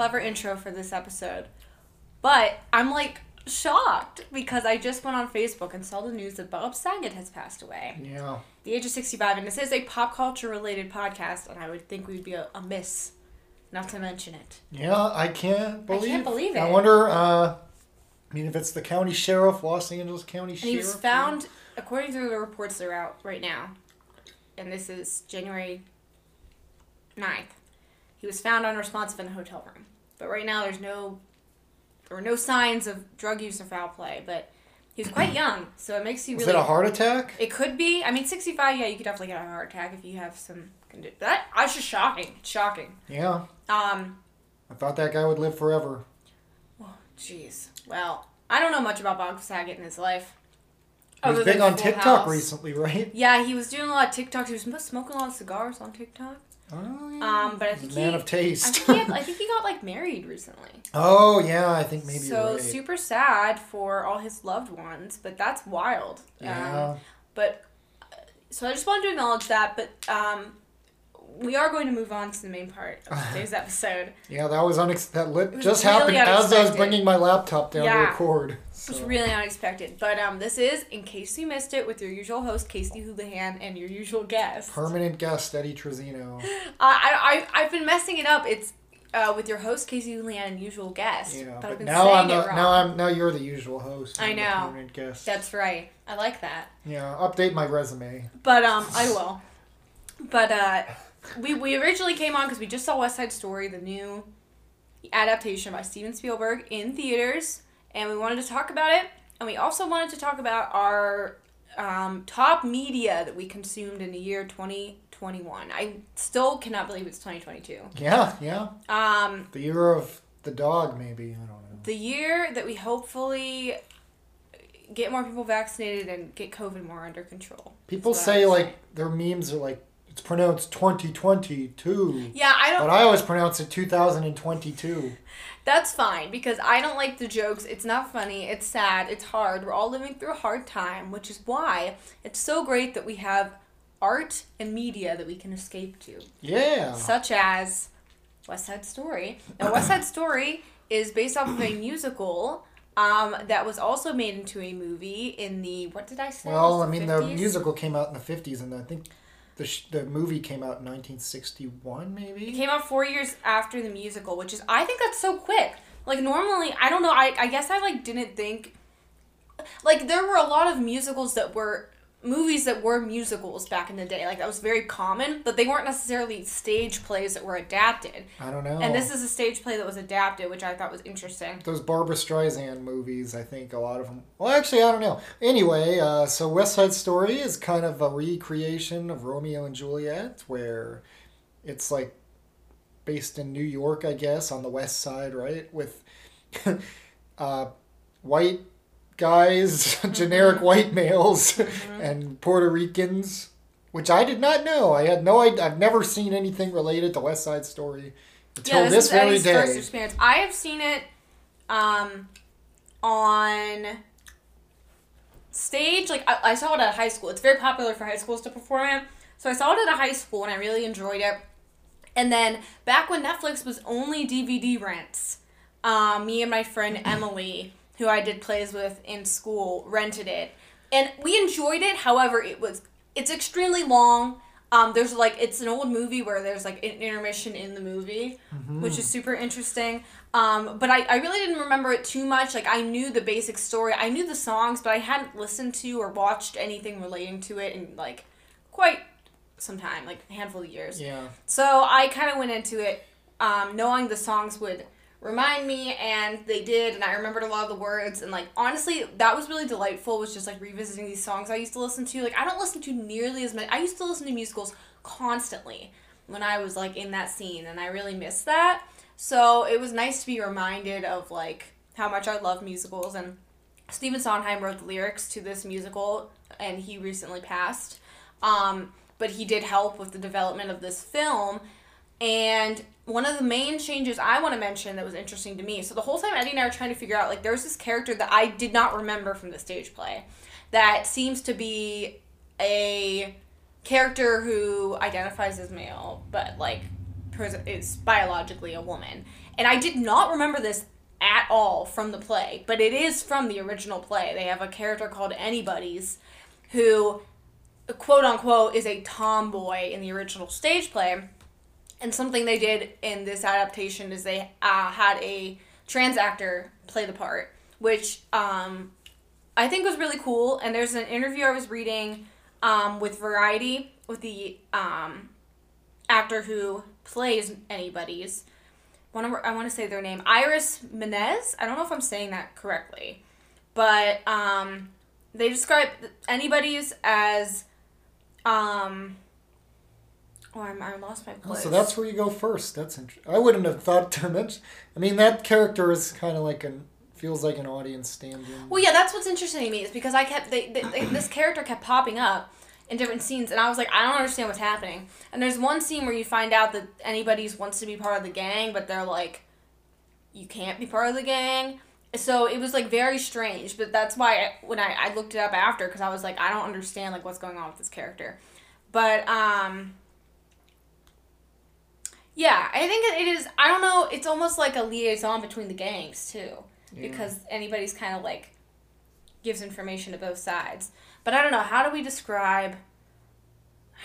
clever intro for this episode, but I'm like shocked because I just went on Facebook and saw the news that Bob Saget has passed away, Yeah. the age of 65, and this is a pop culture related podcast, and I would think we'd be amiss not to mention it. Yeah, I can't believe. can't believe I wonder. Uh, I mean, if it's the county sheriff, Los Angeles County And sheriff. he was found, according to the reports that are out right now, and this is January 9th, he was found unresponsive in a hotel room. But right now, there's no, there were no signs of drug use or foul play. But he was quite young, so it makes you Was really. it a heart attack? It could be. I mean, 65. Yeah, you could definitely get a heart attack if you have some. condi- That I was just shocking. It's shocking. Yeah. Um. I thought that guy would live forever. Oh, jeez. Well, I don't know much about Bob Saget in his life. He was big on TikTok House. recently, right? Yeah, he was doing a lot of TikToks. He was smoking a lot of cigars on TikTok. Oh, yeah. Um, but I think a man he, of taste. I think, he had, I think he got like married recently. oh yeah, I think maybe so right. super sad for all his loved ones, but that's wild. yeah. Um, but uh, so I just wanted to acknowledge that. But um, we are going to move on to the main part of today's episode. yeah, that was unexpected. that was just really happened as I was bringing my laptop down to Yeah. record. It was really unexpected. But um, this is, in case you missed it, with your usual host Casey Houlihan and your usual guest. Permanent guest Eddie Trizzino. Uh, I, I, I've been messing it up. It's uh, with your host Casey Houlihan and usual guest. Yeah, but I've but been now saying I'm the, now I'm now you're the usual host. I know. permanent guest. That's right. I like that. yeah, update my resume. But um, I will. But uh, we we originally came on because we just saw West Side Story, the new adaptation by Steven Spielberg in theaters, and we wanted to talk about it. And we also wanted to talk about our um, top media that we consumed in the year 2021. I still cannot believe it's 2022. Yeah, yeah. Um, The year of the dog, maybe. I don't know. the year that we hopefully get more people vaccinated and get COVID more under control. People That's what I say like their memes are like it's pronounced 2022, Yeah, I don't. but I always pronounce it 2022. That's fine because I don't like the jokes. It's not funny. It's sad. It's hard. We're all living through a hard time, which is why it's so great that we have art and media that we can escape to, Yeah. such as West Side Story. Now, West Side Story is based off of a musical um, that was also made into a movie in the what did I say? Well, I mean, the musical came out in the 50s, and I think the sh- the movie came out in 1961, It maybe. came out four years after the musical, which is I think that's so quick. Like normally, I don't know. I I guess I like didn't think. Like there were a lot of musicals that were movies that were musicals back in the day. Like that was very common, but they weren't necessarily stage plays that were adapted. I don't know. And this is a stage play that was adapted, which I thought was interesting. those Barbra Streisand movies, I think a lot of them. Well, actually, I don't know. Anyway, uh, so West Side Story is kind of a recreation of Romeo and Juliet, where it's like based in New York, I guess, on the West Side, right? With uh, white guys, generic white males, and Puerto Ricans, which I did not know. I had no idea. I've never seen anything related to West Side Story until yeah, this, this, is very day. first experience. I have seen it um, on stage. Like I, I saw it at high school. It's very popular for high schools to perform it. So I saw it at a high school and I really enjoyed it. And then back when Netflix was only DVD rents, um, me and my friend Emily, who I did plays with in school, rented it, and we enjoyed it. However, it was it's extremely long. Um, there's like it's an old movie where there's like an intermission in the movie, which is super interesting. Um, but I, I really didn't remember it too much. Like I knew the basic story, I knew the songs, but I hadn't listened to or watched anything relating to it in like quite some time, like a handful of years. Yeah. So I kind of went into it um, knowing the songs would remind me, and they did, and I remembered a lot of the words, and like honestly, that was really delightful. Was just like revisiting these songs I used to listen to. Like I don't listen to nearly as many. I used to listen to musicals constantly when I was like in that scene, and I really missed that. So it was nice to be reminded of like how much I love musicals, and Stephen Sondheim wrote the lyrics to this musical, and he recently passed. Um, but he did help with the development of this film. And one of the main changes I want to mention that was interesting to me. So the whole time Eddie and I were trying to figure out, like, there's this character that I did not remember from the stage play that seems to be a character who identifies as male, but like is biologically a woman. And I did not remember this at all from the play, but it is from the original play. They have a character called Anybody's who quote unquote is a tomboy in the original stage play. And something they did in this adaptation is they uh, had a trans actor play the part, which um, I think was really cool. And there's an interview I was reading um, with Variety with the um, actor who plays anybody's. One I want to say their name, Iris Menas. I don't know if I'm saying that correctly, but um, they describe anybody's as um. Oh, I'm, I lost my Oh, so that's where you go first. That's interesting. I wouldn't have thought to mention. I mean, that character is kind of like an feels like an audience stand-in. Well, yeah, that's what's interesting to me is because I kept they, they, they, this character kept popping up in different scenes, and I was like, I don't understand what's happening. And there's one scene where you find out that anybody's wants to be part of the gang, but they're like, you can't be part of the gang. So it was like very strange, but that's why I, when I, I looked it up after because I was like, I don't understand like what's going on with this character. But um, yeah, I think it is. I don't know. It's almost like a liaison between the gangs too, because anybody's kind of like gives information to both sides. But I don't know. How do we describe?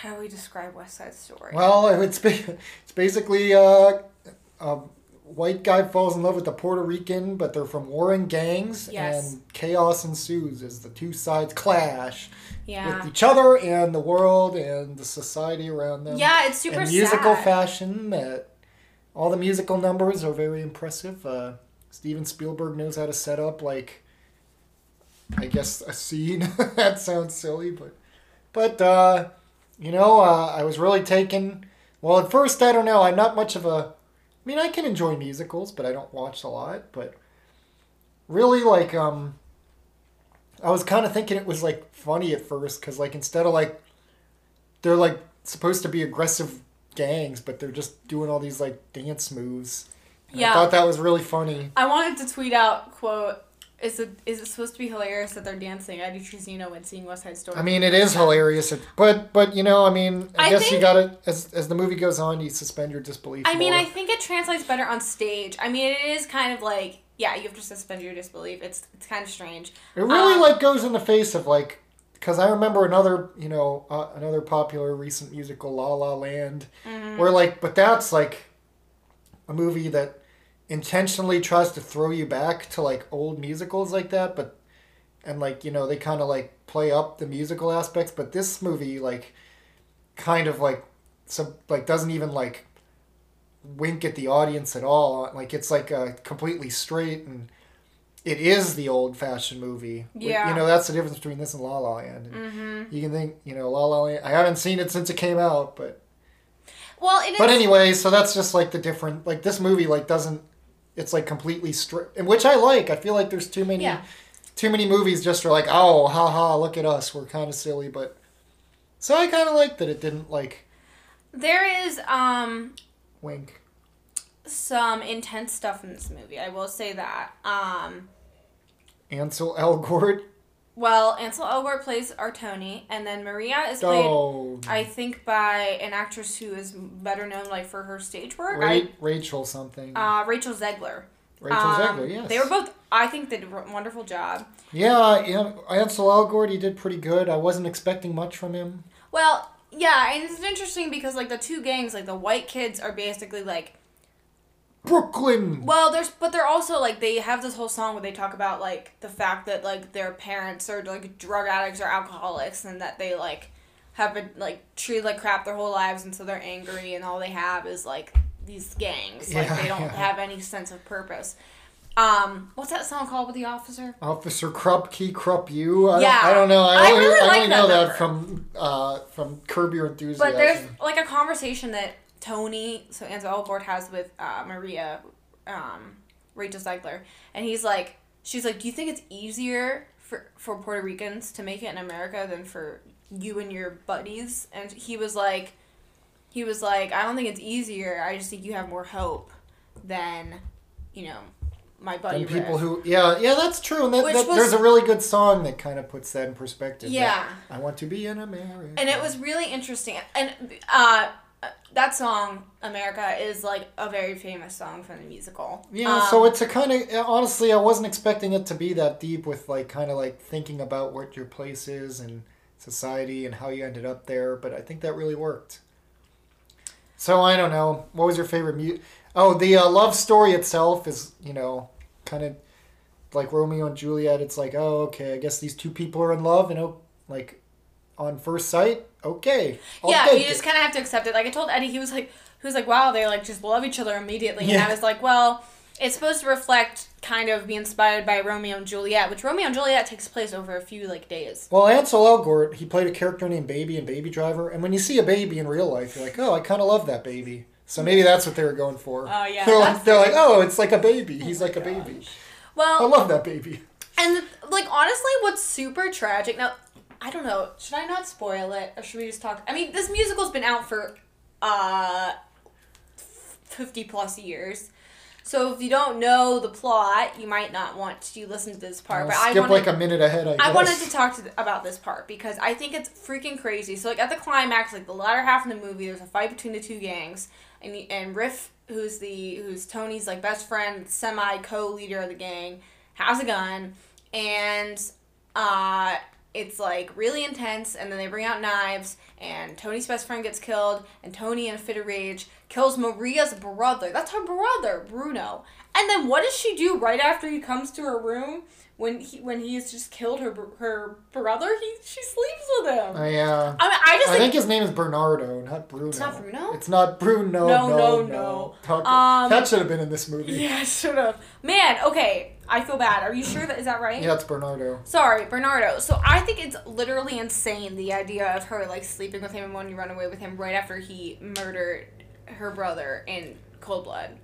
How do we describe West Side Story? Well, it's it's basically uh, a white guy falls in love with a Puerto Rican, but they're from warring gangs, Yes. and chaos ensues as the two sides clash yeah, with each other and the world and the society around them. yeah, it's super in musical sad. fashion. That all the musical numbers are very impressive. Uh, Steven Spielberg knows how to set up like, I guess a scene. that sounds silly, but but uh, you know, uh, I was really taken. Well, at first, I don't know. I'm not much of a. I mean, I can enjoy musicals, but I don't watch a lot. But really, like, um, I was kind of thinking it was like funny at first because, like, instead of like, they're like supposed to be aggressive gangs, but they're just doing all these like dance moves. And Yeah. I thought that was really funny. I wanted to tweet out quote. Is it is it supposed to be hilarious that they're dancing at Trizzino when seeing West Side Story? I mean, it is hilarious, but but you know, I mean, I, I guess you gotta as as the movie goes on, you suspend your disbelief. I mean. I think it translates better on stage. I mean, it is kind of like yeah, you have to suspend your disbelief. It's it's kind of strange. It really Um, like goes in the face of like, because I remember another you know uh, another popular recent musical La La Land, Mm-hmm. where like, but that's like a movie that intentionally tries to throw you back to like old musicals like that, but and like you know they kind of like play up the musical aspects, but this movie like kind of like some like doesn't even like wink at the audience at all. Like it's like a completely straight and it is the old fashioned movie. Yeah. You know, that's the difference between this and La La Land. And Mm-hmm. You can think, you know, La La Land. I haven't seen it since it came out, but Well, it is. but anyway, so that's just like the different. Like this movie, like doesn't. It's like completely and which I like. I feel like there's too many, Yeah. too many movies just are like, oh, ha ha, look at us, we're kind of silly, but. So I kind of like that it didn't like there is um wink. some intense stuff in this movie. I will say that. Um, Ansel Elgort. Well, Ansel Elgort plays our Tony, and then Maria is played, Oh, I think, by an actress who is better known like for her stage work. Ra- Rachel something. I, uh, Rachel Zegler. Rachel Um, Zegler, yes. They were both. I think they did a wonderful job. Yeah, yeah. Ansel Elgort, he did pretty good. I wasn't expecting much from him. Well, yeah, and it's interesting because like the two gangs, like the white kids, are basically like Brooklyn. Well, there's but they're also like they have this whole song where they talk about like the fact that like their parents are like drug addicts or alcoholics and that they like have been like treated like crap their whole lives and so they're angry and all they have is like these gangs. Like Yeah, they don't yeah. have any sense of purpose. Um, what's that song called with the officer? Officer Krupke, Krupp you. I Yeah. don't, I don't know. I I only, really I like only that know that from uh, from Curb Your Enthusiasm. But there's like a conversation that Tony, so Ansel Elgort has with uh, Maria, um, Rachel Zegler, and he's like, she's like, do you think it's easier for for Puerto Ricans to make it in America than for you and your buddies? And he was like, he was like, I don't think it's easier. I just think you have more hope than, you know, my buddy. and people Rick." who yeah yeah that's true and that, that- was- there's a really good song that kind of puts that in perspective Yeah. I want to be an American and it was really interesting. And uh, that song America is like a very famous song from the musical. Yeah, Um, so it's a kind of honestly, I wasn't expecting it to be that deep with like kind of like thinking about what your place is and society and how you ended up there, but I think that really worked. So I don't know, what was your favorite mu Oh, the uh, love story itself is, you know, kind of like Romeo and Juliet. It's like, oh, okay, I guess these two people are in love, and oh, like on first sight, okay. I'll yeah, you just kind of have to accept it. Like I told Eddie, he was like, he was like, wow, they like just love each other immediately, and I was like, well, it's supposed to reflect kind of be inspired by Romeo and Juliet, which Romeo and Juliet takes place over a few like days. Well, Ansel Elgort, he played a character named Baby in Baby Driver, and when you see a baby in real life, you're like, oh, I kind of love that baby. So maybe that's what they were going for. Oh, yeah, They're like, they're like, oh, it's like a baby. He's my like a oh baby. Well, I love that baby. and like honestly, what's super tragic now? I don't know. Should I not spoil it, or should we just talk? I mean, this musical's been out for uh fifty plus years. So if you don't know the plot, you might not want to listen to this part. I'll but I skip wanted, like a minute ahead. I, I wanted to talk to about this part because I think it's freaking crazy. So like at the climax, like the latter half of the movie, there's a fight between the two gangs, and the, and Riff, who's the who's Tony's like best friend, semi co-leader of the gang, has a gun, and uh, it's like really intense. And then they bring out knives, and Tony's best friend gets killed, and Tony in a fit of rage kills Maria's brother. That's her brother, Bruno. And then what does she do right after he comes to her room? When he when he has just killed her her brother, he she sleeps with him. I, uh, I mean, I just I think, think his name is Bernardo, not Bruno. It's not Bruno? It's not Bruno. No, No, no, no, no. Um, that should have been in this movie. yeah, should have. Man, okay, I feel bad. Are you sure that is that right? Yeah, it's Bernardo. Sorry, Bernardo. So I think it's literally insane the idea of her like sleeping with him and wanting to run away with him right after he murdered her brother in cold blood.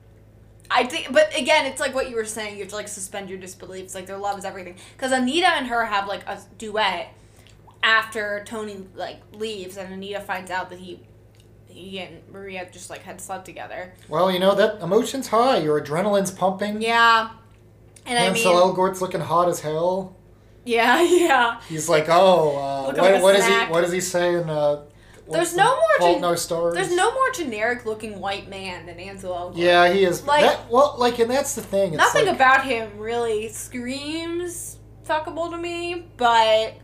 I think, but again, it's like what you were saying. You have to like suspend your disbelief. It's like their love is everything. Because Anita and her have like a duet after Tony like leaves, and Anita finds out that he, he and Maria just like had slept together. Well, you know that emotion's high. Your adrenaline's pumping. Yeah, and I Ansel mean, Elgort's looking hot as hell. yeah, yeah. He's like, oh, uh, what, what is he? What is he saying? Uh, There's no more gen- no stars. There's no more generic looking white man than Ansel Elgort. Yeah, he is. Like- that, well, like, and that's the thing. Nothing like, about him really screams fuckable to me, but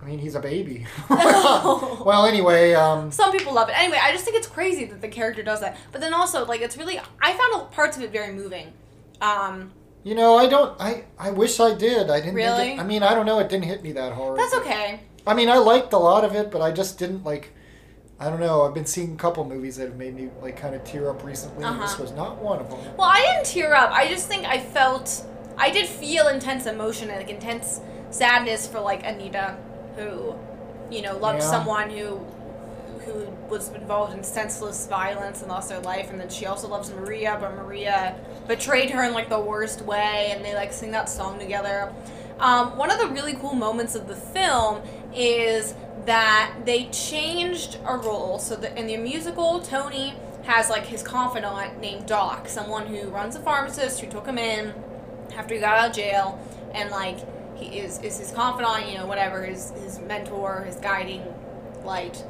I mean, he's a baby. Well, anyway, um, some people love it. Anyway, I just think it's crazy that the character does that. But then also, like, it's really I found parts of it very moving. Um, you know, I don't. I I wish I did. I didn't. think Really? it- I mean, I don't know. It didn't hit me that hard. that's okay. I mean, I liked a lot of it, but I just didn't like. I don't know. I've been seeing a couple movies that have made me like kind of tear up recently, and this Uh-huh. was not one of them. Well, I didn't tear up. I just think I felt I did feel intense emotion and like intense sadness for like Anita, who, you know, loved Yeah. someone who who was involved in senseless violence and lost their life, and then she also loves Maria, but Maria betrayed her in like the worst way, and they like sing that song together. Um, one of the really cool moments of the film is that they changed a role. So that in the musical, Tony has like his confidant named Doc, someone who runs a pharmacist who took him in after he got out of jail, and like he is is his confidant, you know, whatever, his his mentor, his guiding light.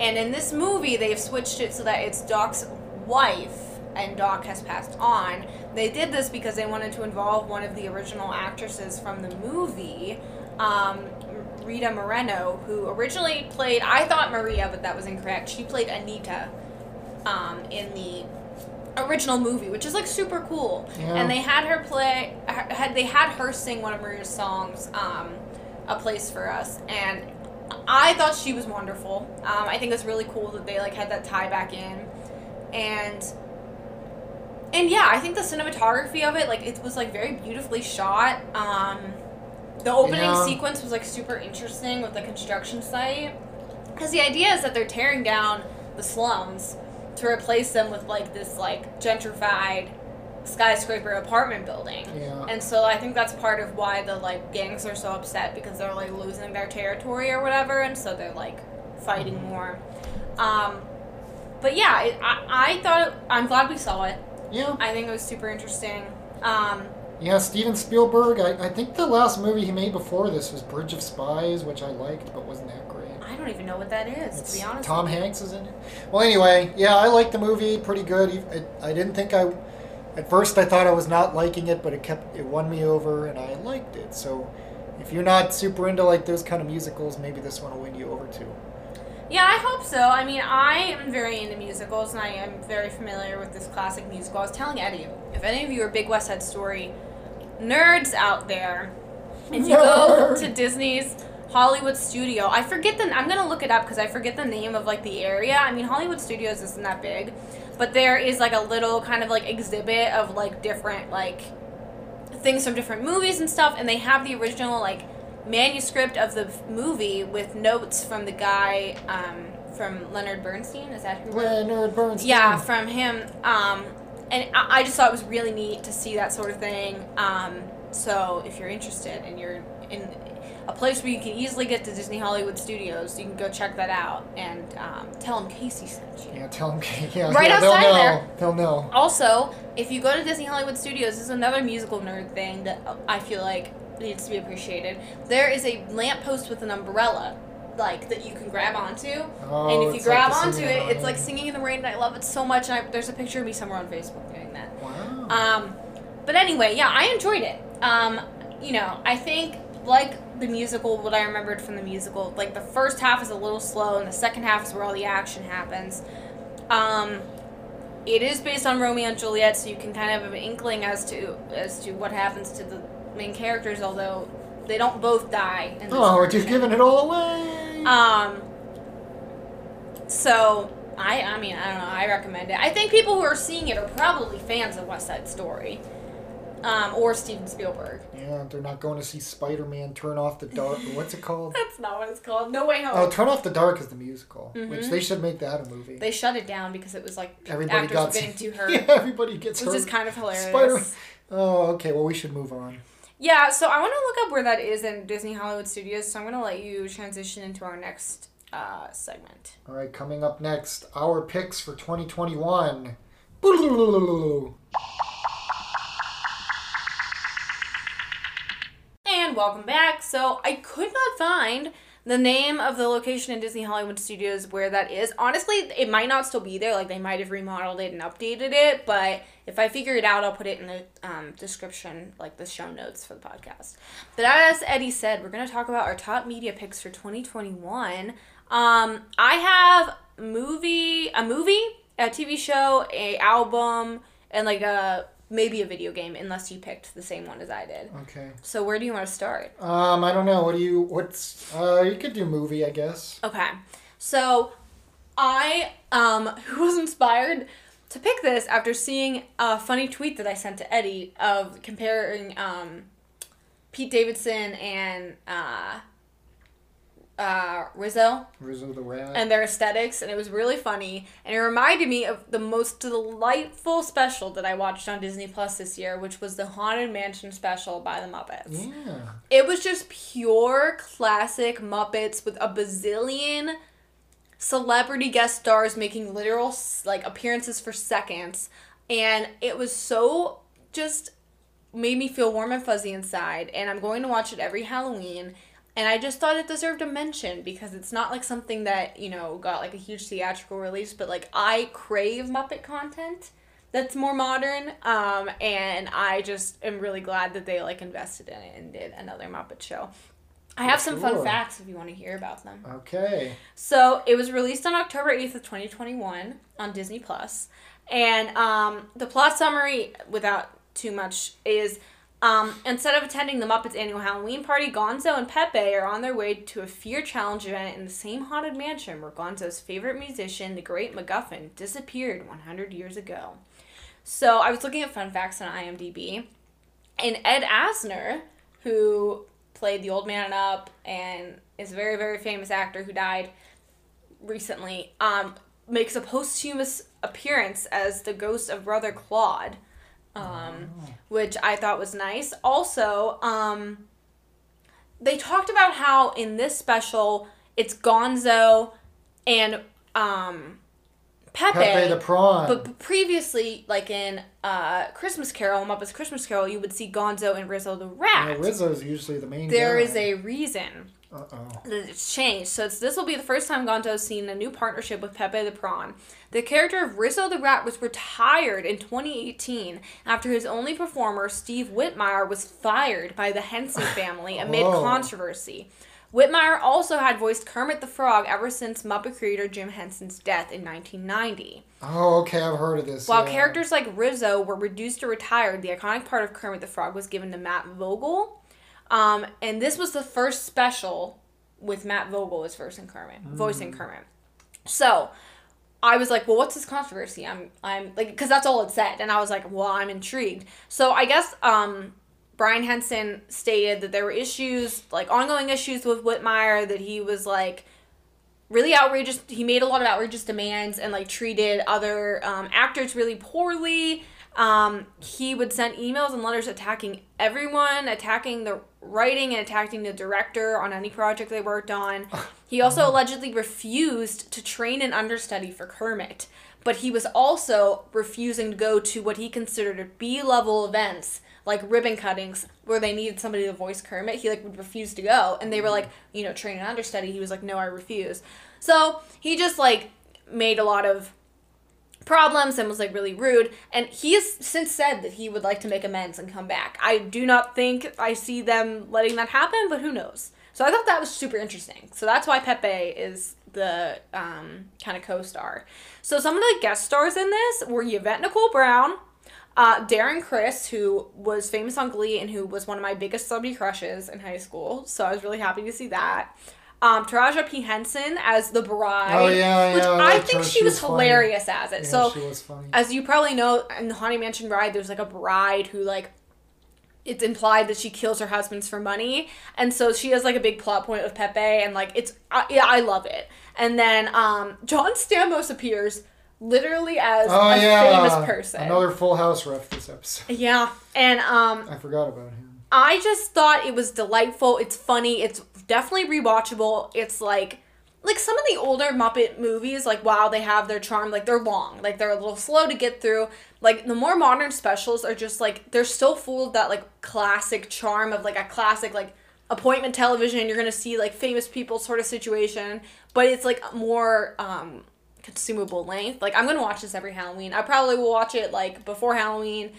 And in this movie, they've switched it so that it's Doc's wife, and Doc has passed on. They did this because they wanted to involve one of the original actresses from the movie, um, Rita Moreno, who originally played, I thought Maria, but that was incorrect. She played Anita um, in the original movie, which is like super cool. Yeah. And they had her play, had they had her sing one of Maria's songs, um, "A Place for Us," and I thought she was wonderful. Um, I think it's really cool that they like had that tie back in, and and yeah, I think the cinematography of it, like it was like very beautifully shot. Um, the opening Yeah. sequence was like super interesting with the construction site, because the idea is that they're tearing down the slums to replace them with like this like gentrified skyscraper apartment building. Yeah. And so I think that's part of why the like gangs are so upset because they're like losing their territory or whatever, and so they're like fighting more. Um, but yeah, it, I I thought I'm glad we saw it. Yeah. I think it was super interesting. Um, Yeah, Steven Spielberg. I, I think the last movie he made before this was Bridge of Spies, which I liked, but wasn't that great. I don't even know what that is, It's- to be honest. Tom. Hanks is in it. Well, anyway, yeah, I liked the movie pretty good. It, I didn't think I. At first, I thought I was not liking it, but it kept it won me over, and I liked it. So, if you're not super into like those kind of musicals, maybe this one will win you over too. Yeah, I hope so. I mean, I am very into musicals, and I am very familiar with this classic musical. I was telling Eddie, if any of you are big West Side Story nerds out there, if you go to Disney's Hollywood Studio, I forget the. I'm gonna look it up because I forget the name of like the area. I mean, Hollywood Studios isn't that big, but there is like a little kind of like exhibit of like different like things from different movies and stuff, and they have the original like manuscript of the movie with notes from the guy um, from Leonard Bernstein. Is that who? Leonard Bernstein. Yeah, from him. Um, and I, I just thought it was really neat to see that sort of thing. Um, so if you're interested and you're in a place where you can easily get to Disney Hollywood Studios, you can go check that out and um, tell them Casey sent you. Yeah, tell them. Yeah, Right yeah, they'll outside know. there. They'll know. Also, if you go to Disney Hollywood Studios, this is another musical nerd thing that I feel like needs to be appreciated. There is a lamppost with an umbrella, like that you can grab onto. Oh, and if you it's like grab onto it, it's like singing in the rain, and I love it so much. And I, there's a picture of me somewhere on Facebook doing that. Wow. Um, but anyway, yeah, I enjoyed it. Um, you know, I think like the musical, what I remembered from the musical, like the first half is a little slow, and the second half is where all the action happens. Um, it is based on Romeo and Juliet, so you can kind of have an inkling as to as to what happens to the main characters, although they don't both die. In oh, we're just giving it all away. Um. So I, I mean, I don't know. I recommend it. I think people who are seeing it are probably fans of West Side Story, um, or Steven Spielberg. yeah, they're not going to see Spider-Man turn off the dark. What's it called? That's not what it's called. No Way Home. Oh, Turn Off the Dark is the musical, which Mhm. they should make that a movie. they shut it down because it was like everybody got getting too hurt, Yeah, everybody gets which hurt. is kind of hilarious. Spider- Oh, okay. Well, we should move on. Yeah, so I want to look up where that is in Disney Hollywood Studios. So I'm gonna let you transition into our next uh, segment. All right, coming up next, our picks for 2021. And welcome back. So I could not find the name of the location in Disney Hollywood Studios where that is. Honestly, it might not still be there. Like they might have remodeled it and updated it. But if I figure it out, I'll put it in the um, description, like the show notes for the podcast. But as Eddie said, we're gonna talk about our top media picks for 2021. Um, I have movie, a movie, a TV show, a album, and like a maybe a video game, unless you picked the same one as I did. Okay. So where do you want to start? Um, I don't know. What do you? What's? Uh, you could do movie, I guess. Okay. So I um who was inspired to pick this after seeing a funny tweet that I sent to Eddie of comparing um Pete Davidson and uh uh Rizzo Rizzo the Rat. and their aesthetics and it was really funny and it reminded me of the most delightful special that I watched on Disney Plus this year which was the Haunted Mansion special by the Muppets. yeah. It was just pure classic Muppets with a bazillion celebrity guest stars making literal like appearances for seconds and it was so just made me feel warm and fuzzy inside and I'm going to watch it every Halloween and I just thought it deserved a mention because it's not like something that, you know, got like a huge theatrical release, but like I crave Muppet content that's more modern. Um, and I just am really glad that they like invested in it and did another Muppet show. I have some fun facts if you want to hear about them. Okay. So it was released on October 8th of 2021 on Disney Plus. And um, the plot summary, without too much, is um, instead of attending the Muppets annual Halloween party, Gonzo and Pepe are on their way to a fear challenge event in the same haunted mansion where Gonzo's favorite musician, the Great MacGuffin, disappeared 100 years ago. So I was looking at fun facts on IMDb, and Ed Asner, who played the old man Up and is a very very famous actor who died recently, um, makes a posthumous appearance as the ghost of brother Claude, um, which I thought was nice. Also, um, they talked about how in this special it's Gonzo and um, Pepe, Pepe the Prawn. but previously, like in uh, Christmas Carol, Muppets Christmas Carol, you would see Gonzo and Rizzo the yeah, Rat. Rizzo's usually the main There guy. is a reason Uh-oh. it's changed. So it's, this will be the first time Gonzo has seen a new partnership with Pepe the Prawn. The character of Rizzo the Rat was retired in 2018 after his only performer, Steve Whitmire, was fired by the Henson family amid Whoa. controversy. Whitmire also had voiced Kermit the Frog ever since Muppet creator Jim Henson's death in 1990. Oh, okay, I've heard of this. While yeah. characters like Rizzo were reduced or retired, the iconic part of Kermit the Frog was given to Matt Vogel. Um, and this was the first special with Matt Vogel as voicing Kermit. Voicing Kermit. So I was like, well, what's this controversy? I'm, I'm like, because that's all it said, and I was like, well, I'm intrigued. So I guess um, Brian Henson stated that there were issues, like ongoing issues with Whitmire, that he was like really outrageous. He made a lot of outrageous demands and like treated other um, actors really poorly. Um, he would send emails and letters attacking everyone, attacking the writing and attacking the director on any project they worked on. He also allegedly refused to train an understudy for Kermit, but he was also refusing to go to what he considered B level events like ribbon cuttings where they needed somebody to voice Kermit. He like would refuse to go, and they were like, you know, train an understudy. He was like, no, I refuse. So he just like made a lot of problems and was like really rude. And he has since said that he would like to make amends and come back. I do not think i see them letting that happen but who knows? So i thought that was super interesting. So that's why pepe is the um, kind of co-star. So some of the guest stars in this were yvette nicole brown uh, darren criss who was famous on glee and who was one of my biggest celebrity crushes in high school. So i was really happy to see that um, Taraji P. Henson as the bride. Oh, yeah, which yeah, I I think she, She was, was hilarious as it. Yeah, so she was funny. as you probably know, in the Haunted Mansion ride, there's like a bride who like it's implied that she kills her husbands for money, and so she has like a big plot point with Pepe, and like it's uh, yeah, I love it. And then um, John Stamos appears literally as oh a famous person. Another Full House ref this episode. Yeah, and um, I forgot about him. I just thought it was delightful. It's funny. It's definitely rewatchable. It's like like some of the older Muppet movies, like wow, they have their charm. Like they're long, like they're a little slow to get through. Like the more modern specials are just like they're still full of that like classic charm of like a classic like appointment television. You're gonna see like famous people sort of situation, but it's like more um consumable length. Like I'm gonna watch this every Halloween. I probably will watch it like before Halloween.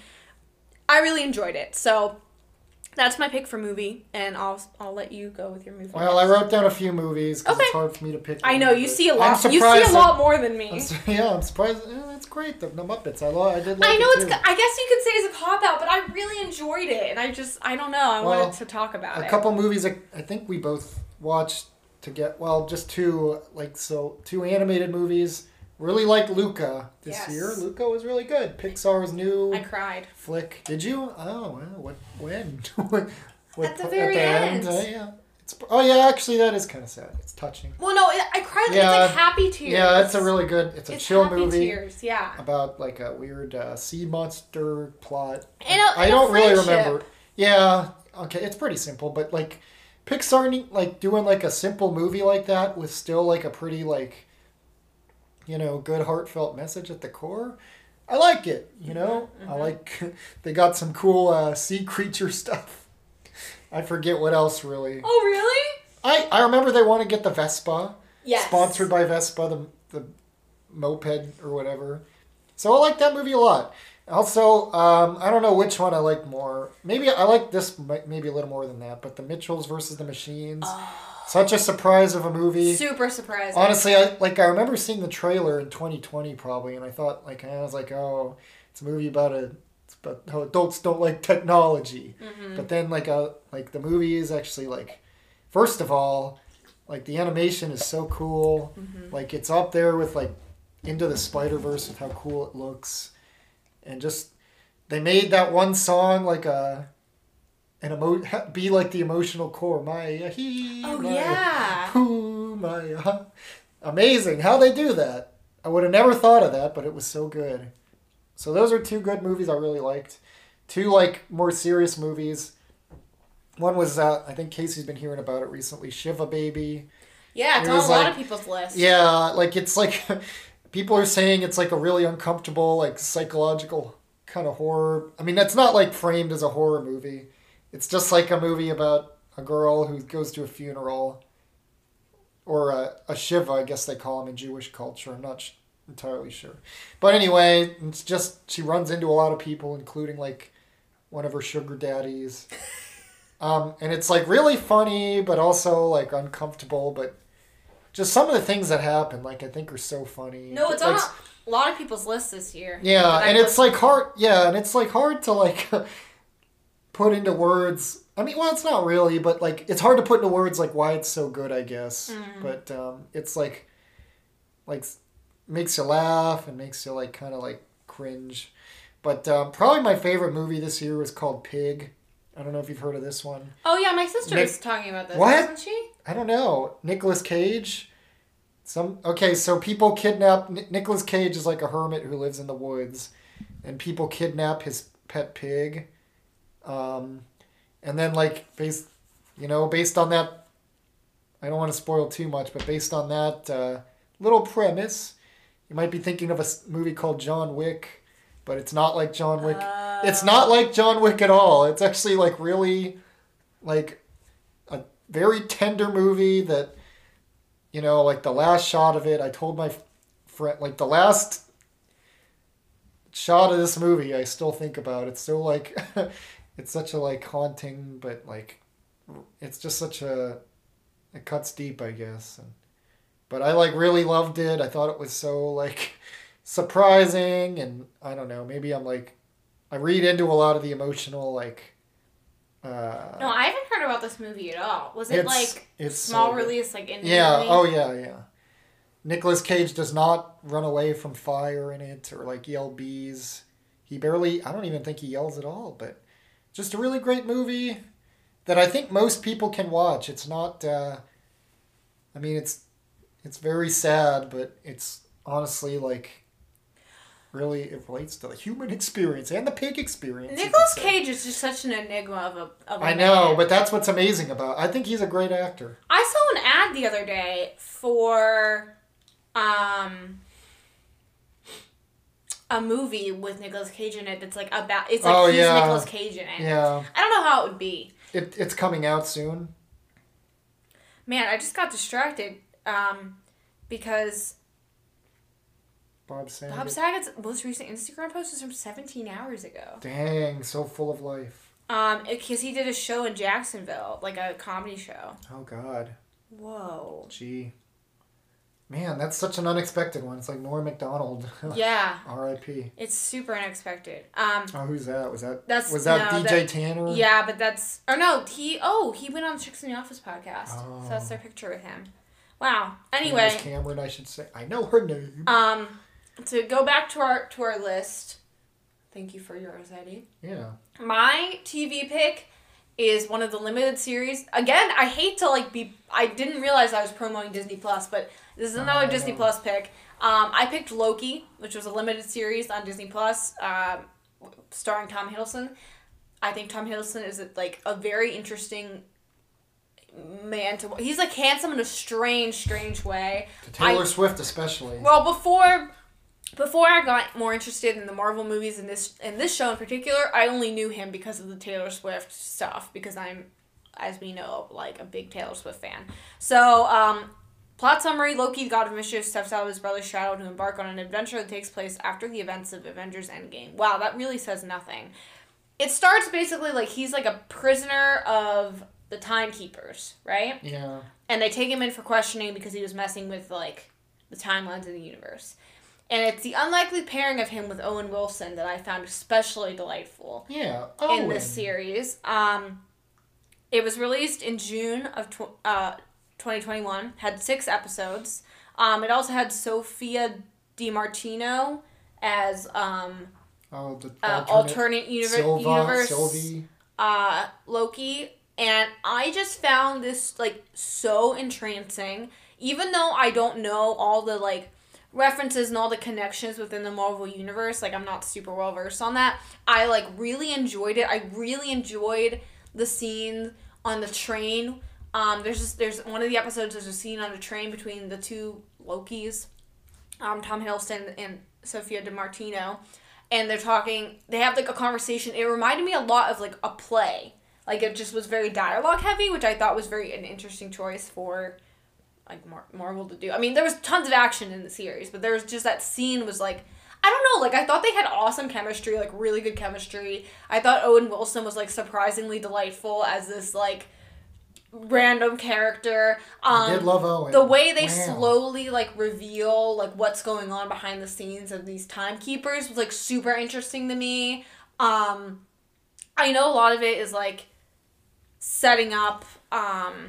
I really enjoyed it. So that's my pick for movie, and I'll I'll let you go with your movie. Well, I wrote down a few movies because Okay. it's hard for me to pick. I know you see a lot. You see a lot more than me. I'm yeah, I'm surprised. Yeah, that's great. The, the Muppets. I love. I did. Like I know it it's. too. I guess you could say it's a cop out, but I really enjoyed it, and I just I don't know. I Well, wanted to talk about a it. A couple movies I, I think we both watched to get well just two like so two animated movies really like luca this Yes. year luca was really good pixar's new I cried. flick did you oh wow what when what, At the very end. Uh, yeah it's oh yeah actually that is kind of sad it's touching Well, no, it, I cried. Yeah. it's like happy tears. yeah it's a really good it's a It's chill happy movie tears. Yeah. about like a weird uh, sea monster plot. And a- I and a don't really remember. Yeah, okay, it's pretty simple, but like Pixar, like doing like a simple movie like that with still like a pretty like, you know, good heartfelt message at the core. I like it. You know, Mm-hmm, I like they got some cool uh, sea creature stuff. I forget what else really. Oh really? I I remember they want to get the Vespa Yes. sponsored by Vespa, the, the moped or whatever. So I like that movie a lot. Also, um, I don't know which one I like more. Maybe I like this maybe a little more than that, but the Mitchells versus the Machines. Such a surprise of a movie. Super surprise. Honestly, I like I remember seeing the trailer in 2020 probably, and I thought like I was like, oh, it's a movie about a it's about how adults don't like technology. Mm-hmm. But then like uh like the movie is actually like, first of all, like the animation is so cool. Mm-hmm. Like it's up there with like into the Spider Verse with how cool it looks, and just they made that one song like a. An emo- be like the emotional core. My he. Oh my- yeah. Ooh, my, uh, amazing how they do that. I would have never thought of that, but it was so good. So those are two good movies I really liked. Two like more serious movies. One was uh, I think Casey's been hearing about it recently. Shiva Baby. Yeah, it's It on a was lot like- of people's lists. Yeah, like it's like people are saying it's like a really uncomfortable, like psychological kind of horror. I mean, that's not like framed as a horror movie. It's just like a movie about a girl who goes to a funeral, or a, a shiva, I guess they call them in Jewish culture. I'm not sh- entirely sure, but anyway, it's just she runs into a lot of people, including like one of her sugar daddies. Um, and it's like really funny, but also like uncomfortable. But just some of the things that happen, like I think, are so funny. No, it's like, on a lot of people's lists this year. yeah, and it's like hard. Yeah, and it's like hard to like put into words. I mean, well, it's not really, but like it's hard to put into words like why it's so good. I guess, Mm. but um, it's like like makes you laugh and makes you like kind of like cringe. But um, probably my favorite movie this year was called Pig. I don't know if you've heard of this one. Oh yeah, my sister Nick- was talking about this, What? wasn't she? I don't know. Nicolas Cage. Some okay, so people kidnap Ni- Nicolas Cage is like a hermit who lives in the woods, and people kidnap his pet pig, um, and then like based, you know, based on that, I don't want to spoil too much, but based on that uh, little premise, you might be thinking of a movie called John Wick, but it's not like John Wick. It's not like John Wick at all. It's actually like really, like a very tender movie that, you know, like the last shot of it. I told my friend, like the last shot of this movie, I still think about. It's so like, it's such a like haunting, but like, it's just such a, it cuts deep, I guess. And, but I like really loved it. I thought it was so like surprising, and I don't know. Maybe I'm like, I read into a lot of the emotional like. Uh, No, I haven't heard about this movie at all. Was it It's- like it's small good. release, like indie Yeah. movie? Oh yeah. Yeah. Nicolas Cage does not run away from fire in it or like yell bees. He barely. I don't even think he yells at all. But just a really great movie that I think most people can watch. It's not. Uh, I mean, it's it's very sad, but it's honestly like really it relates to the human experience and the pig experience. Nicolas. Cage is just such an enigma of a. Of a I know, man. but that's what's amazing about. I think he's a great actor. I saw an ad the other day for um a movie with Nicolas Cage in it that's like about it's like Oh, he's yeah. Nicolas Cage in it. Yeah, I don't know how it would be. it, it's coming out soon. Man, I just got distracted um because Bob Saget. Bob Saget's most recent Instagram post is from 17 hours ago. Dang, so full of life. Um, because he did a show in Jacksonville, like a comedy show. Oh God, Whoa. gee, man, that's such an unexpected one. It's like Norm Macdonald. Yeah, R.I.P. it's super unexpected. Um, Oh, who's that? Was that That's- was that no, DJ that- Tanner? yeah, but that's or no, he oh he went on the Chicks in the Office podcast, Oh. so that's their picture with him. Wow. Anyway, Cameron, I should say. I know her name. um, to go back to our to our list. Thank you for yours, Eddie. yeah. My TV pick is one of the limited series. Again, I hate to like be. I didn't realize I was promoting Disney Plus, but this is another I Disney. Plus pick. Um, I picked Loki, which was a limited series on Disney Plus, um, starring Tom Hiddleston. I think Tom Hiddleston is like a very interesting man to. He's like handsome in a strange, strange way. To Taylor I- Swift especially. Well, before before I got more interested in the Marvel movies and this and this show in particular, I only knew him because of the Taylor Swift stuff because I'm as we know like a big Taylor Swift fan. So, um plot summary, Loki, the god of mischief, steps out of his brother's shadow to embark on an adventure that takes place after the events of Avengers Endgame. Wow, that really says nothing. It starts basically like he's like a prisoner of the timekeepers, right? yeah. and they take him in for questioning because he was messing with like the timelines of the universe. And it's the unlikely pairing of him with Owen Wilson that I found especially delightful Yeah. in this series. Um, it was released in June of tw- uh, 2021. Had six episodes. Um, it also had Sophia DiMartino as um, Oh, the uh, alternate, alternate universe, Silva, universe Sylvie. uh, Loki, and I just found this like so entrancing. Even though I don't know all the like references and all the connections within the Marvel universe, like I'm not super well versed on that. I like really enjoyed it. I really enjoyed the scene on the train. Um, there's just there's one of the episodes. There's a scene on a train between the two Lokis, um, Tom Hiddleston and Sophia DiMartino, and they're talking. They have like a conversation. It reminded me a lot of like a play, Like it just was very dialogue heavy, which I thought was very an interesting choice for like Mar- Marvel to do. I mean, there was tons of action in the series, but there was just that scene was like I don't know, like I thought they had awesome chemistry, like really good chemistry. I thought Owen Wilson was like surprisingly delightful as this like random character. Um, I did love Owen. the way they Wow. slowly like reveal like what's going on behind the scenes of these timekeepers was like super interesting to me. Um I know a lot of it is like setting up um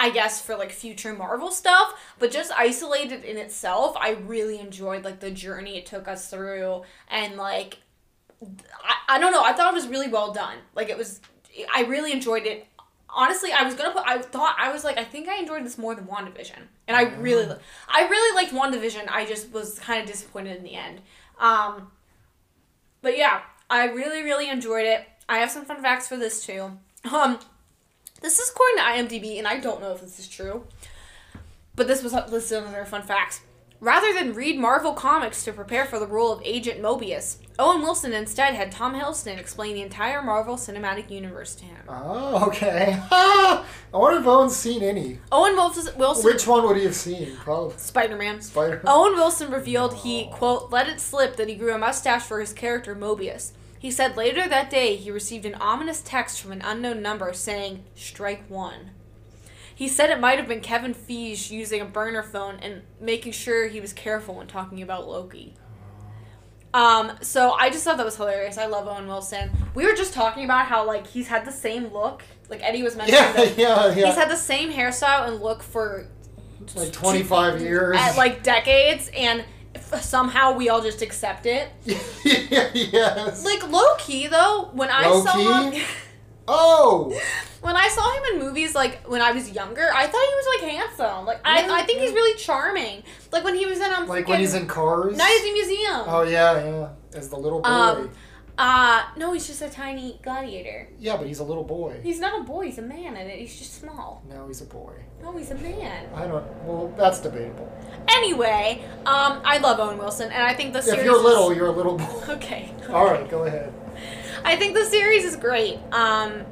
I guess for like future Marvel stuff, but just isolated in itself, I really enjoyed like the journey it took us through and like I, I don't know, I thought it was really well done. Like it was I really enjoyed it. Honestly, I was gonna put. I thought I was like, I think I enjoyed this more than WandaVision, and I really, I really liked WandaVision. I just was kind of disappointed in the end. Um, but yeah, I really, really enjoyed it. I have some fun facts for this too. Um, this is according to IMDb, and I don't know if this is true, but this was listed under fun facts. Rather than read Marvel comics to prepare for the role of Agent Mobius, Owen Wilson instead had Tom Hiddleston explain the entire Marvel Cinematic Universe to him. Oh, okay. I wonder if Owen's seen any. Owen Wilson, Wilson Which one would he have seen? Probably Spider Man. Spider. Owen Wilson revealed he, quote, let it slip that he grew a mustache for his character Mobius. He said later that day he received an ominous text from an unknown number saying, strike one. He said it might have been Kevin Feige using a burner phone and making sure he was careful when talking about Loki. Um, so I just thought that was hilarious. I love Owen Wilson. We were just talking about how like he's had the same look. Like Eddie was mentioning Yeah, that yeah, he's had the same hairstyle and look for like 25 years. at like decades and somehow we all just accept it yes. like low key though when i saw Low-key? him oh! when i saw him in movies like when i was younger i thought he was like handsome like i, Yeah, I think he's really charming like when he was in um Like when he's in Cars? night at the museum Oh, yeah, yeah. As the little boy. Um, uh no he's just a tiny gladiator yeah, but he's a little boy. he's not a boy he's a man and he's just small Now he's a boy. No he's a man I don't. Well, that's debatable. anyway um i love owen wilson and i think the series If you're is- little, you're a little boy. okay All right, go ahead. I think the series is great. Um,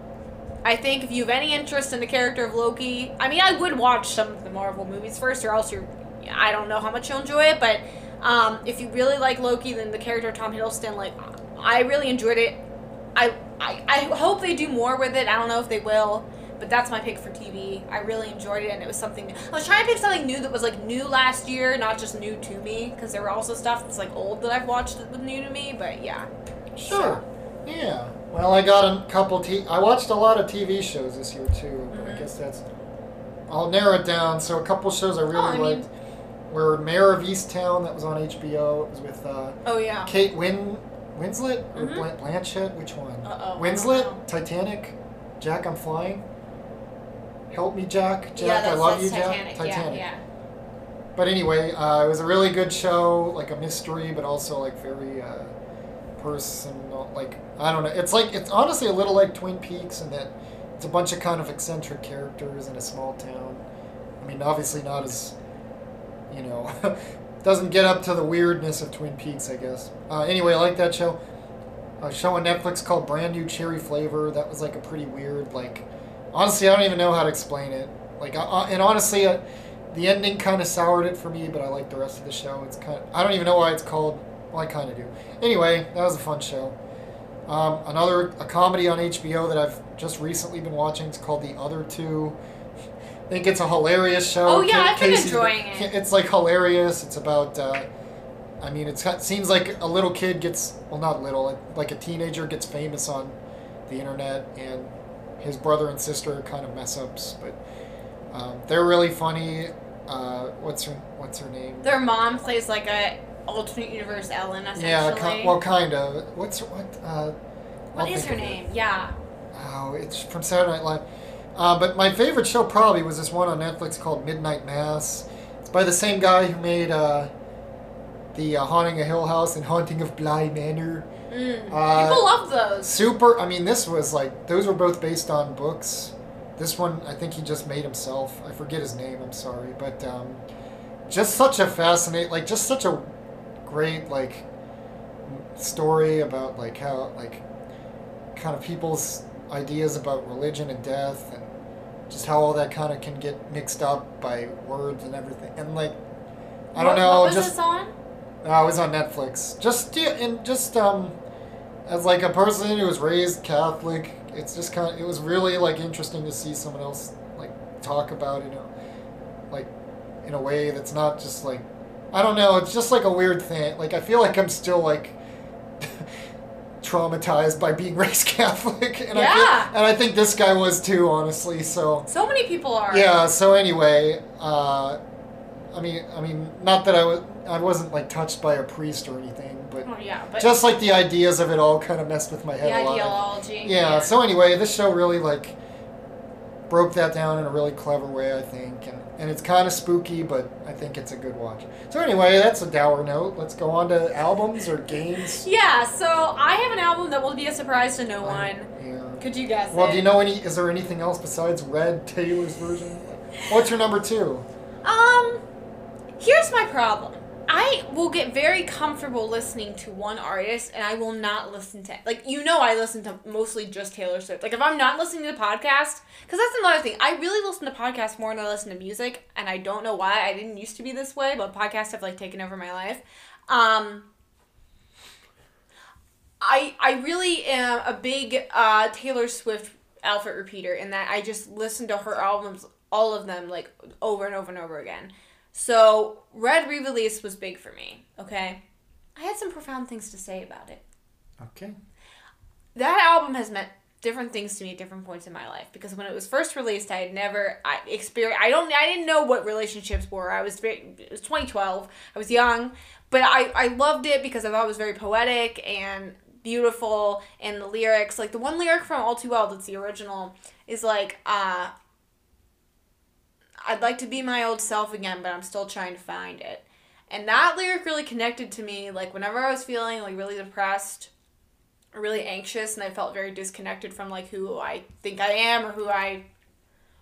I think if you have any interest in the character of Loki, I mean, I would watch some of the Marvel movies first, or else you're. I don't know how much you'll enjoy it, but um, if you really like Loki, then the character of Tom Hiddleston, like, I really enjoyed it. I, I I hope they do more with it. I don't know if they will, but that's my pick for TV. I really enjoyed it, and it was something. New. I was trying to pick something new that was like new last year, not just new to me, because there were also stuff that's like old that I've watched that was new to me. But yeah, Sure. Yeah. Well, I got a couple. T- I watched a lot of TV shows this year too. But I guess that's. I'll narrow it down. So a couple shows I really Oh, I mean- liked were Mare of Easttown. That was on HBO. It was with uh, Oh yeah. Kate Win Winslet or Mhm. Blanchett. Which one? Uh-oh, Winslet. Titanic. Jack, I'm flying. Help me, Jack. Jack, yeah, I love you, Titanic. Jack. Yeah, yeah. But anyway, uh, it was a really good show, like a mystery, but also like very uh, personal. Like I don't know, it's like it's honestly a little like Twin Peaks in that it's a bunch of kind of eccentric characters in a small town. I mean, obviously not as you know, doesn't get up to the weirdness of Twin Peaks, I guess. Uh, anyway, I like that show. A show on Netflix called Brand New Cherry Flavor. That was like a pretty weird, like honestly, I don't even know how to explain it. Like, and honestly, uh, the ending kind of soured it for me, but I like the rest of the show. It's kind of, I don't even know why it's called. Well, I kind of do. Anyway, that was a fun show. Um, another a comedy on HBO that I've just recently been watching. It's called The Other Two. I think it's a hilarious show. Oh, yeah, I've been Casey's- enjoying it. It's like hilarious. It's about. Uh, I mean, it's, it seems like a little kid gets well, not little, like a teenager gets famous on the internet, and his brother and sister are kind of mess ups, but um, they're really funny. Uh, what's her What's her name? Their mom plays like a alternate universe Ellen essentially. Yeah, ki- well, kind of. What's what? Uh, what is her of it. name? Yeah. Oh, it's from Saturday Night Live. Uh, but my favorite show probably was this one on Netflix called Midnight Mass. It's by the same guy who made uh, the uh, Haunting of Hill House and Haunting of Bly Manor. Mm. Uh, People love those. Super. I mean, this was like those were both based on books. This one, I think he just made himself. I forget his name. I'm sorry, but um, just such a fascinating, like just such a great like story about like how like kind of people's ideas about religion and death and just how all that kind of can get mixed up by words and everything. And like, I don't know, What was just uh, it was on Netflix. Just yeah, and just um, as like a person who was raised Catholic, it's just kind of it was really like interesting to see someone else like talk about you know, like in a way that's not just like I don't know. It's just like a weird thing. Like I feel like I'm still like traumatized by being raised Catholic, and I feel, and I think this guy was too, honestly. So So many people are. yeah. So anyway, uh, I mean, I mean, not that I was, I wasn't like touched by a priest or anything, but Oh, yeah, but just like the ideas of it all kind of messed with my the head a lot. ideology. Yeah, So anyway, this show really like broke that down in a really clever way, I think, and and it's kind of spooky, but I think it's a good watch. So anyway, that's a dour note. Let's go on to albums or games. Yeah, so I have an album that will be a surprise to no one. Yeah. Could you guess Well, it? do you know any? Is there anything else besides Red Taylor's version? What's your number two? Um, here's my problem. I will get very comfortable listening to one artist, and I will not listen to like you know I listen to mostly just Taylor Swift. Like if I'm not listening to the podcast, because that's another thing. I really listen to podcasts more than I listen to music, and I don't know why. I didn't used to be this way, but podcasts have like taken over my life. Um, I I really am a big uh, Taylor Swift outfit repeater in that I just listen to her albums, all of them, like over and over and over again. So Red re-release was big for me. Okay, I had some profound things to say about it. Okay. That album has meant different things to me at different points in my life because when it was first released, I had never I experienced. I don't. I didn't know what relationships were. I was very. It was 2012. I was young, but I I loved it because I thought it was very poetic and beautiful and the lyrics like the one lyric from all too well that's the original is like uh i'd like to be my old self again but i'm still trying to find it and that lyric really connected to me like whenever i was feeling like really depressed really anxious and i felt very disconnected from like who i think i am or who i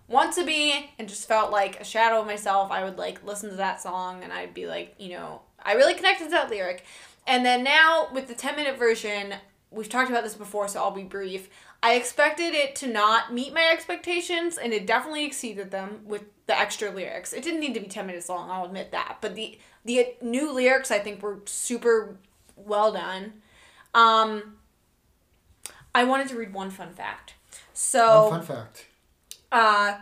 want to be and just felt like a shadow of myself i would like listen to that song and i'd be like you know i really connected to that lyric and then now with the 10 minute version, we've talked about this before, so I'll be brief. I expected it to not meet my expectations, and it definitely exceeded them with the extra lyrics. It didn't need to be 10 minutes long, I'll admit that. But the the new lyrics I think were super well done. Um I wanted to read one fun fact. So One fun fact. uh,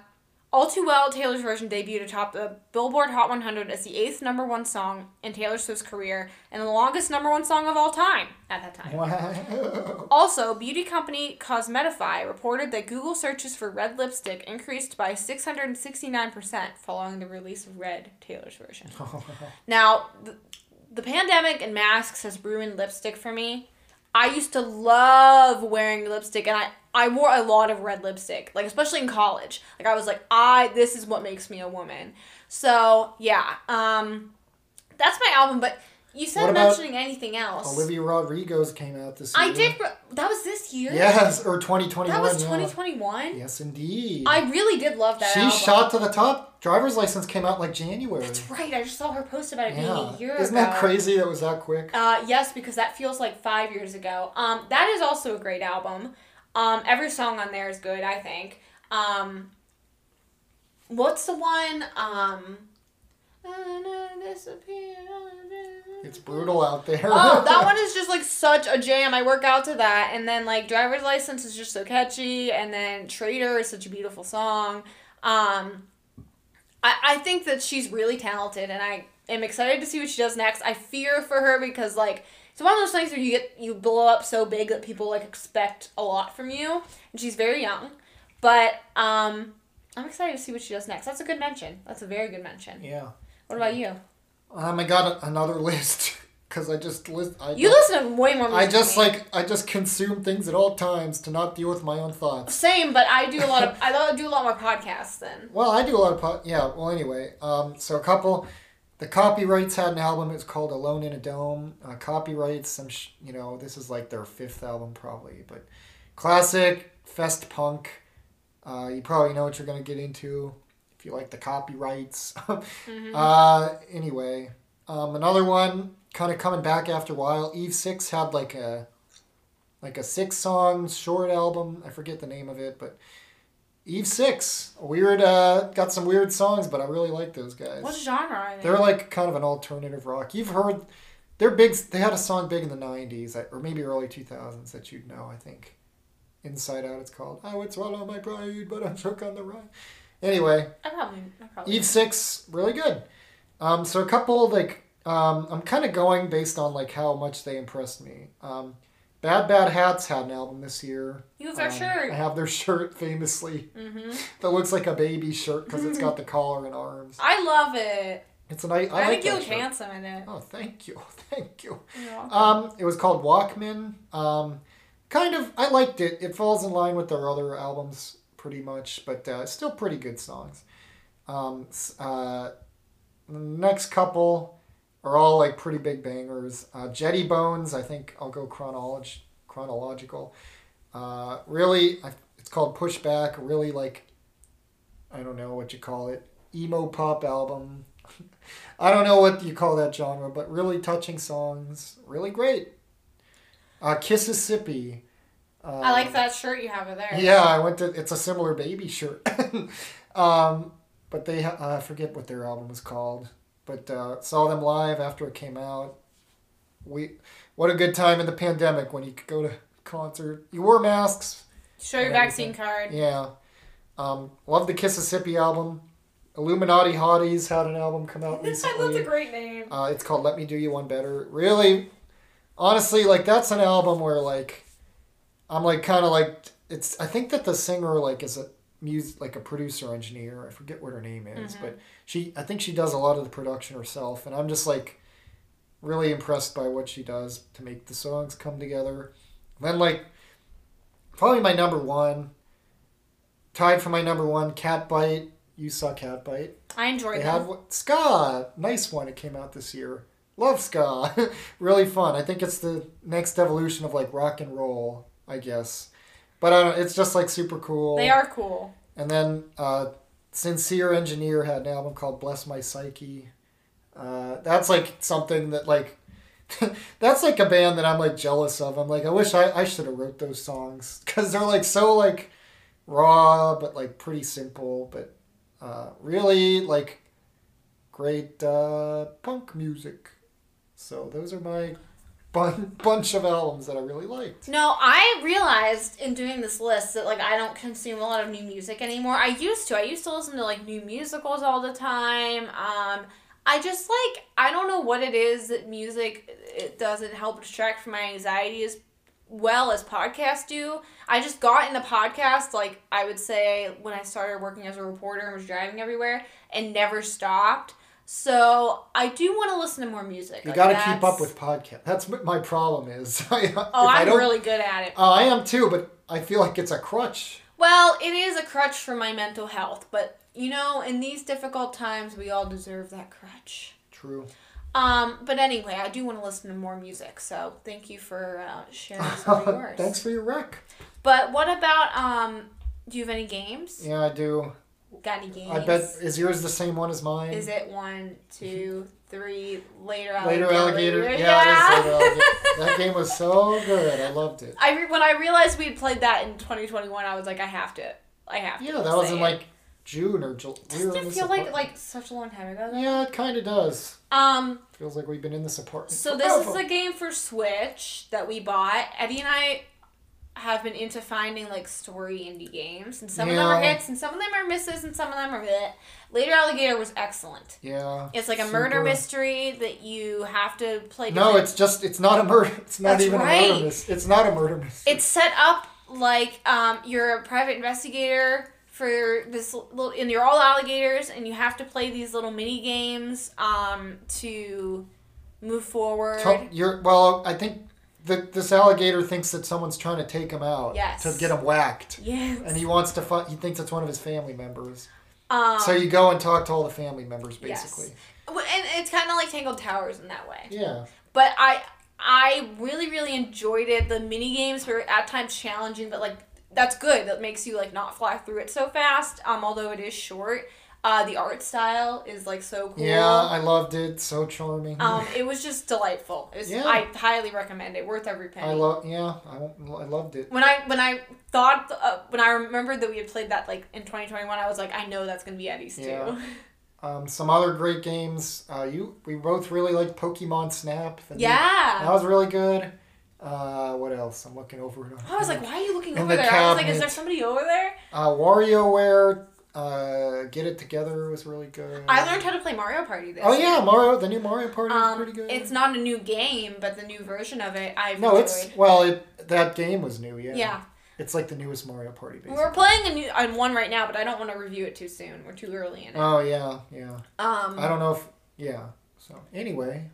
all Too Well, Taylor's version debuted atop the Billboard Hot 100 as the eighth number one song in Taylor Swift's career and the longest number one song of all time at that time. Wow. Also, beauty company Cosmetify reported that Google searches for red lipstick increased by 669% following the release of Red, Taylor's version. Now, the, the pandemic and masks has ruined lipstick for me. I used to love wearing lipstick and I, I wore a lot of red lipstick, like especially in college. Like I was like, I this is what makes me a woman. So yeah, um that's my album, but you said What about mentioning anything else. Olivia Rodrigo's came out this year. I did that was this year? Yes, or 2021. That was yeah. 2021? Yes, indeed. I really did love that she album. shot to the top. Driver's license came out like January. That's right. I just saw her post about it being yeah. a year Isn't ago. that crazy that was that quick? Uh, yes, because that feels like five years ago. Um, that is also a great album. Um, every song on there is good, I think. Um, what's the one? Um, It's brutal out there. oh, that one is just like such a jam. I work out to that, and then like driver's license is just so catchy, and then Traitor is such a beautiful song. Um, I I think that she's really talented, and I am excited to see what she does next. I fear for her because like it's one of those things where you get you blow up so big that people like expect a lot from you, and she's very young, but um. I'm excited to see what she does next. That's a good mention. That's a very good mention. yeah. What about you? Um, I got a, another list because I just list. I You listen to way more music. I just like I just consume things at all times to not deal with my own thoughts. Same, but I do a lot of I do a lot more podcasts than. Well, I do a lot of po- yeah. Well, anyway, um, so a couple. The Copyrights had an album. It's called Alone in a Dome. Uh, copyrights. Some sh- you know this is like their fifth album probably, but classic fest punk. Uh, you probably know what you're gonna get into if you like the copyrights. uh, anyway, um, another one kind of coming back after a while. Eve Six had like a like a six song short album. I forget the name of it, but Eve Six, weird. Uh, got some weird songs, but I really like those guys. What genre are they? They're like kind of an alternative rock. You've heard, they're big. They had a song big in the '90s or maybe early 2000s that you'd know. I think, Inside Out. It's called. I would swallow my pride, but I'm shook on the ride. Anyway, I probably, I probably Eve Six, really good. Um, so a couple like um, I'm kind of going based on like how much they impressed me. Um, Bad Bad Hats had an album this year. You have their shirt. I have their shirt famously. hmm That looks like a baby shirt because it's got the collar and arms. I love it. It's a nice. I, I, like think you look shirt. handsome in it. Oh, thank you, thank you. Um, it was called Walkman. Um, kind of, I liked it. It falls in line with their other albums pretty much, but uh, still pretty good songs. Um, uh, next couple are all like pretty big bangers. Uh, Jetty Bones, I think I'll go chronolog- chronological. Uh, really, I, it's called Pushback. Really like, I don't know what you call it, emo pop album. I don't know what you call that genre, but really touching songs, really great. Uh, Kississippi. Uh, I like that shirt you have there. Yeah, I went to. It's a similar baby shirt. um, but they, ha- I forget what their album was called. But uh, saw them live after it came out. We, what a good time in the pandemic when you could go to concert. You wore masks. Show your vaccine card. Yeah. Um, love the Kississippi album. Illuminati Hotties had an album come out recently. That's a great name. Uh, it's called "Let Me Do You One Better." Really, honestly, like that's an album where like I'm like kind of like it's. I think that the singer like is a music like a producer engineer. I forget what her name is, Mhm. but she I think she does a lot of the production herself, and I'm just like really impressed by what she does to make the songs come together. Then like probably my number one, tied for my number one, Catbite. You saw Catbite. I enjoyed them. had ska, nice one. It came out this year. Love ska, really fun. I think it's the next evolution of like rock and roll, I guess. But I don't. It's just like super cool. They are cool. And then uh, Sincere Engineer had an album called Bless My Psyche. Uh, that's like something that like. that's like a band that I'm like jealous of. I'm like I wish I, I should have wrote those songs because they're like so like raw but like pretty simple but uh, really like great uh, punk music. So those are my bun- bunch of albums that I really liked. No, I realized in doing this list that like I don't consume a lot of new music anymore. I used to. I used to listen to like new musicals all the time. Um, I just like I don't know what it is that music it doesn't help distract from my anxiety as well as podcasts do. I just got into podcasts like I would say when I started working as a reporter and was driving everywhere and never stopped. So I do want to listen to more music. You Like, got to keep up with podcast. That's what my problem is. I, Oh, I'm really good at it. Uh, I am too, but I feel like it's a crutch. Well, it is a crutch for my mental health, but you know, in these difficult times, we all deserve that crutch. True. Um, but anyway, I do want to listen to more music, so thank you for uh, sharing some of yours. Thanks for your rec. But what about um? Do you have any games? Yeah, I do. Got any games? I bet is yours the same one as mine? Is it one, two, three? Later Later alligator. Later alligator. Yeah, Yeah. it is Later Alligator. that game was so good. I loved it. I re- when I realized we had played that in 2021, I was like, I have to. I have to. Yeah, that was in like June or July. Doesn't it feel like like such a long time ago? though? Yeah, it kind of does. Um. Feels like we've been in this apartment. So this is a game for Switch that we bought. Eddie and I have been into finding like story indie games, and some of them are hits, and some of them are misses, and some of them are bleh. Later Alligator was excellent. Yeah. It's like a murder mystery that you have to play. No, it's just it's not a murder. It's not That's even a murder mystery. It's not a murder mystery. It's set up like um, you're a private investigator for this little, and you're all alligators, and you have to play these little mini games um, to move forward. To- You're well. I think that this alligator thinks that someone's trying to take him out. Yes. To get him whacked, Yes. and he wants to. fight. he thinks it's one of his family members. um, so you go and talk to all the family members, basically. Well, and it's kind of like Tangled Towers in that way. Yeah. But I I really really enjoyed it. The mini games were at times challenging, but like that's good. That makes you like not fly through it so fast. Um, although it is short. Uh, the art style is like so cool. Yeah, I loved it. So charming. Um, it was just delightful. It was, Yeah. I highly recommend it. Worth every penny. I love. Yeah, I, I loved it. when I when I thought uh, when I remembered that we had played that like in 2021, I was like, I know that's gonna be Eddie's too. Um, some other great games. Uh, you we both really liked Pokemon Snap. yeah, that was really good. Uh, what else? I'm looking over. I was like, why are you looking In over the there? I was like, is there somebody over there? Uh, WarioWare. Uh, Get It Together was really good. I learned how to play Mario Party this Oh year. yeah, Mario. The new Mario Party was Um, pretty good. it's not a new game, but the new version of it I've no, enjoyed. it's well, it that game was new. Yeah. yeah. It's like the newest Mario Party. Basically. We're playing a new on one right now, but I don't want to review it too soon. We're too early in it. Oh yeah, yeah. Um, I don't know if yeah. So anyway,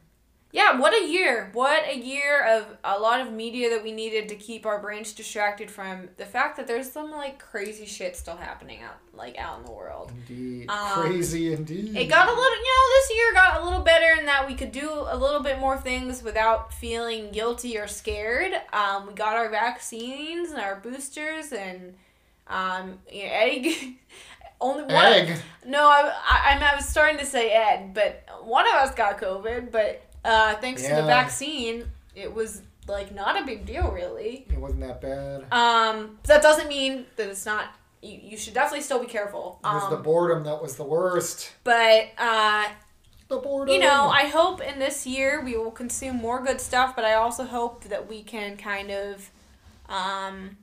Yeah, what a year. What a year of a lot of media that we needed to keep our brains distracted from the fact that there's some like crazy shit still happening out like out in the world. indeed, Um, crazy indeed. It got a little, you know, this year got a little better in that we could do a little bit more things without feeling guilty or scared. Um, we got our vaccines and our boosters and um, you know, Eddie. Only one. egg. No, I, I, I was starting to say Ed, but one of us got COVID. But uh, thanks to the vaccine, it was like not a big deal, really. It wasn't that bad. Um, that doesn't mean that it's not. You, you should definitely still be careful. It was the Um, boredom that was the worst. but uh, The boredom. you know, I hope in this year we will consume more good stuff. But I also hope that we can kind of. Um,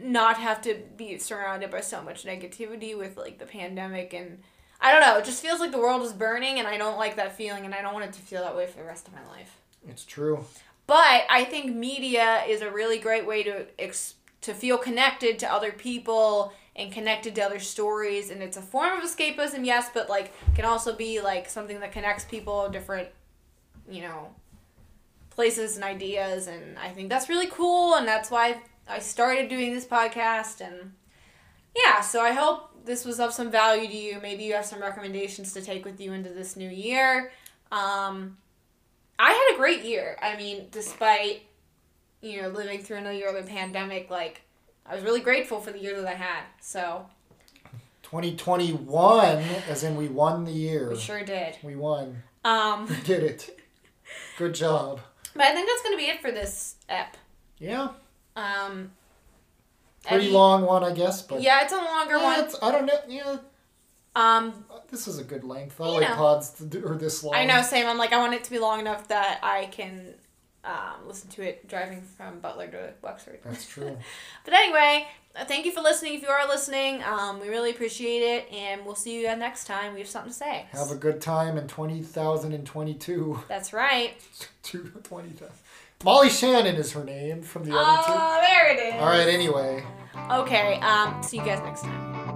not have to be surrounded by so much negativity with like the pandemic and I don't know, it just feels like the world is burning and I don't like that feeling and I don't want it to feel that way for the rest of my life. it's true. But I think media is a really great way to ex- to feel connected to other people and connected to other stories and it's a form of escapism, yes, but like can also be like something that connects people different, you know, places and ideas and I think that's really cool and that's why I started doing this podcast and yeah, so I hope this was of some value to you. Maybe you have some recommendations to take with you into this new year. Um, I had a great year. I mean, despite you know living through another year of the pandemic, like I was really grateful for the year that I had. So 2021, as in we won the year. we sure did. We won. Um, We did it. Good job. but I think that's gonna be it for this ep. Yeah. Um, Pretty Eddie- long one, I guess, but Yeah, it's a longer Yeah, one. it's, I don't know. Yeah, Um, this is a good length. I like know. pods to do, or this long. I know, same. I'm like, I want it to be long enough that I can um, listen to it driving from Butler to Wexford. That's true. But anyway, uh, thank you for listening. If you are listening, um, we really appreciate it, and we'll see you again next time. We have something to say. Have a good time in 20,022. That's right. Two- 20,000. Molly Shannon is her name from the other two. Oh, there it is. All right, anyway. Okay. Um. See you guys next time.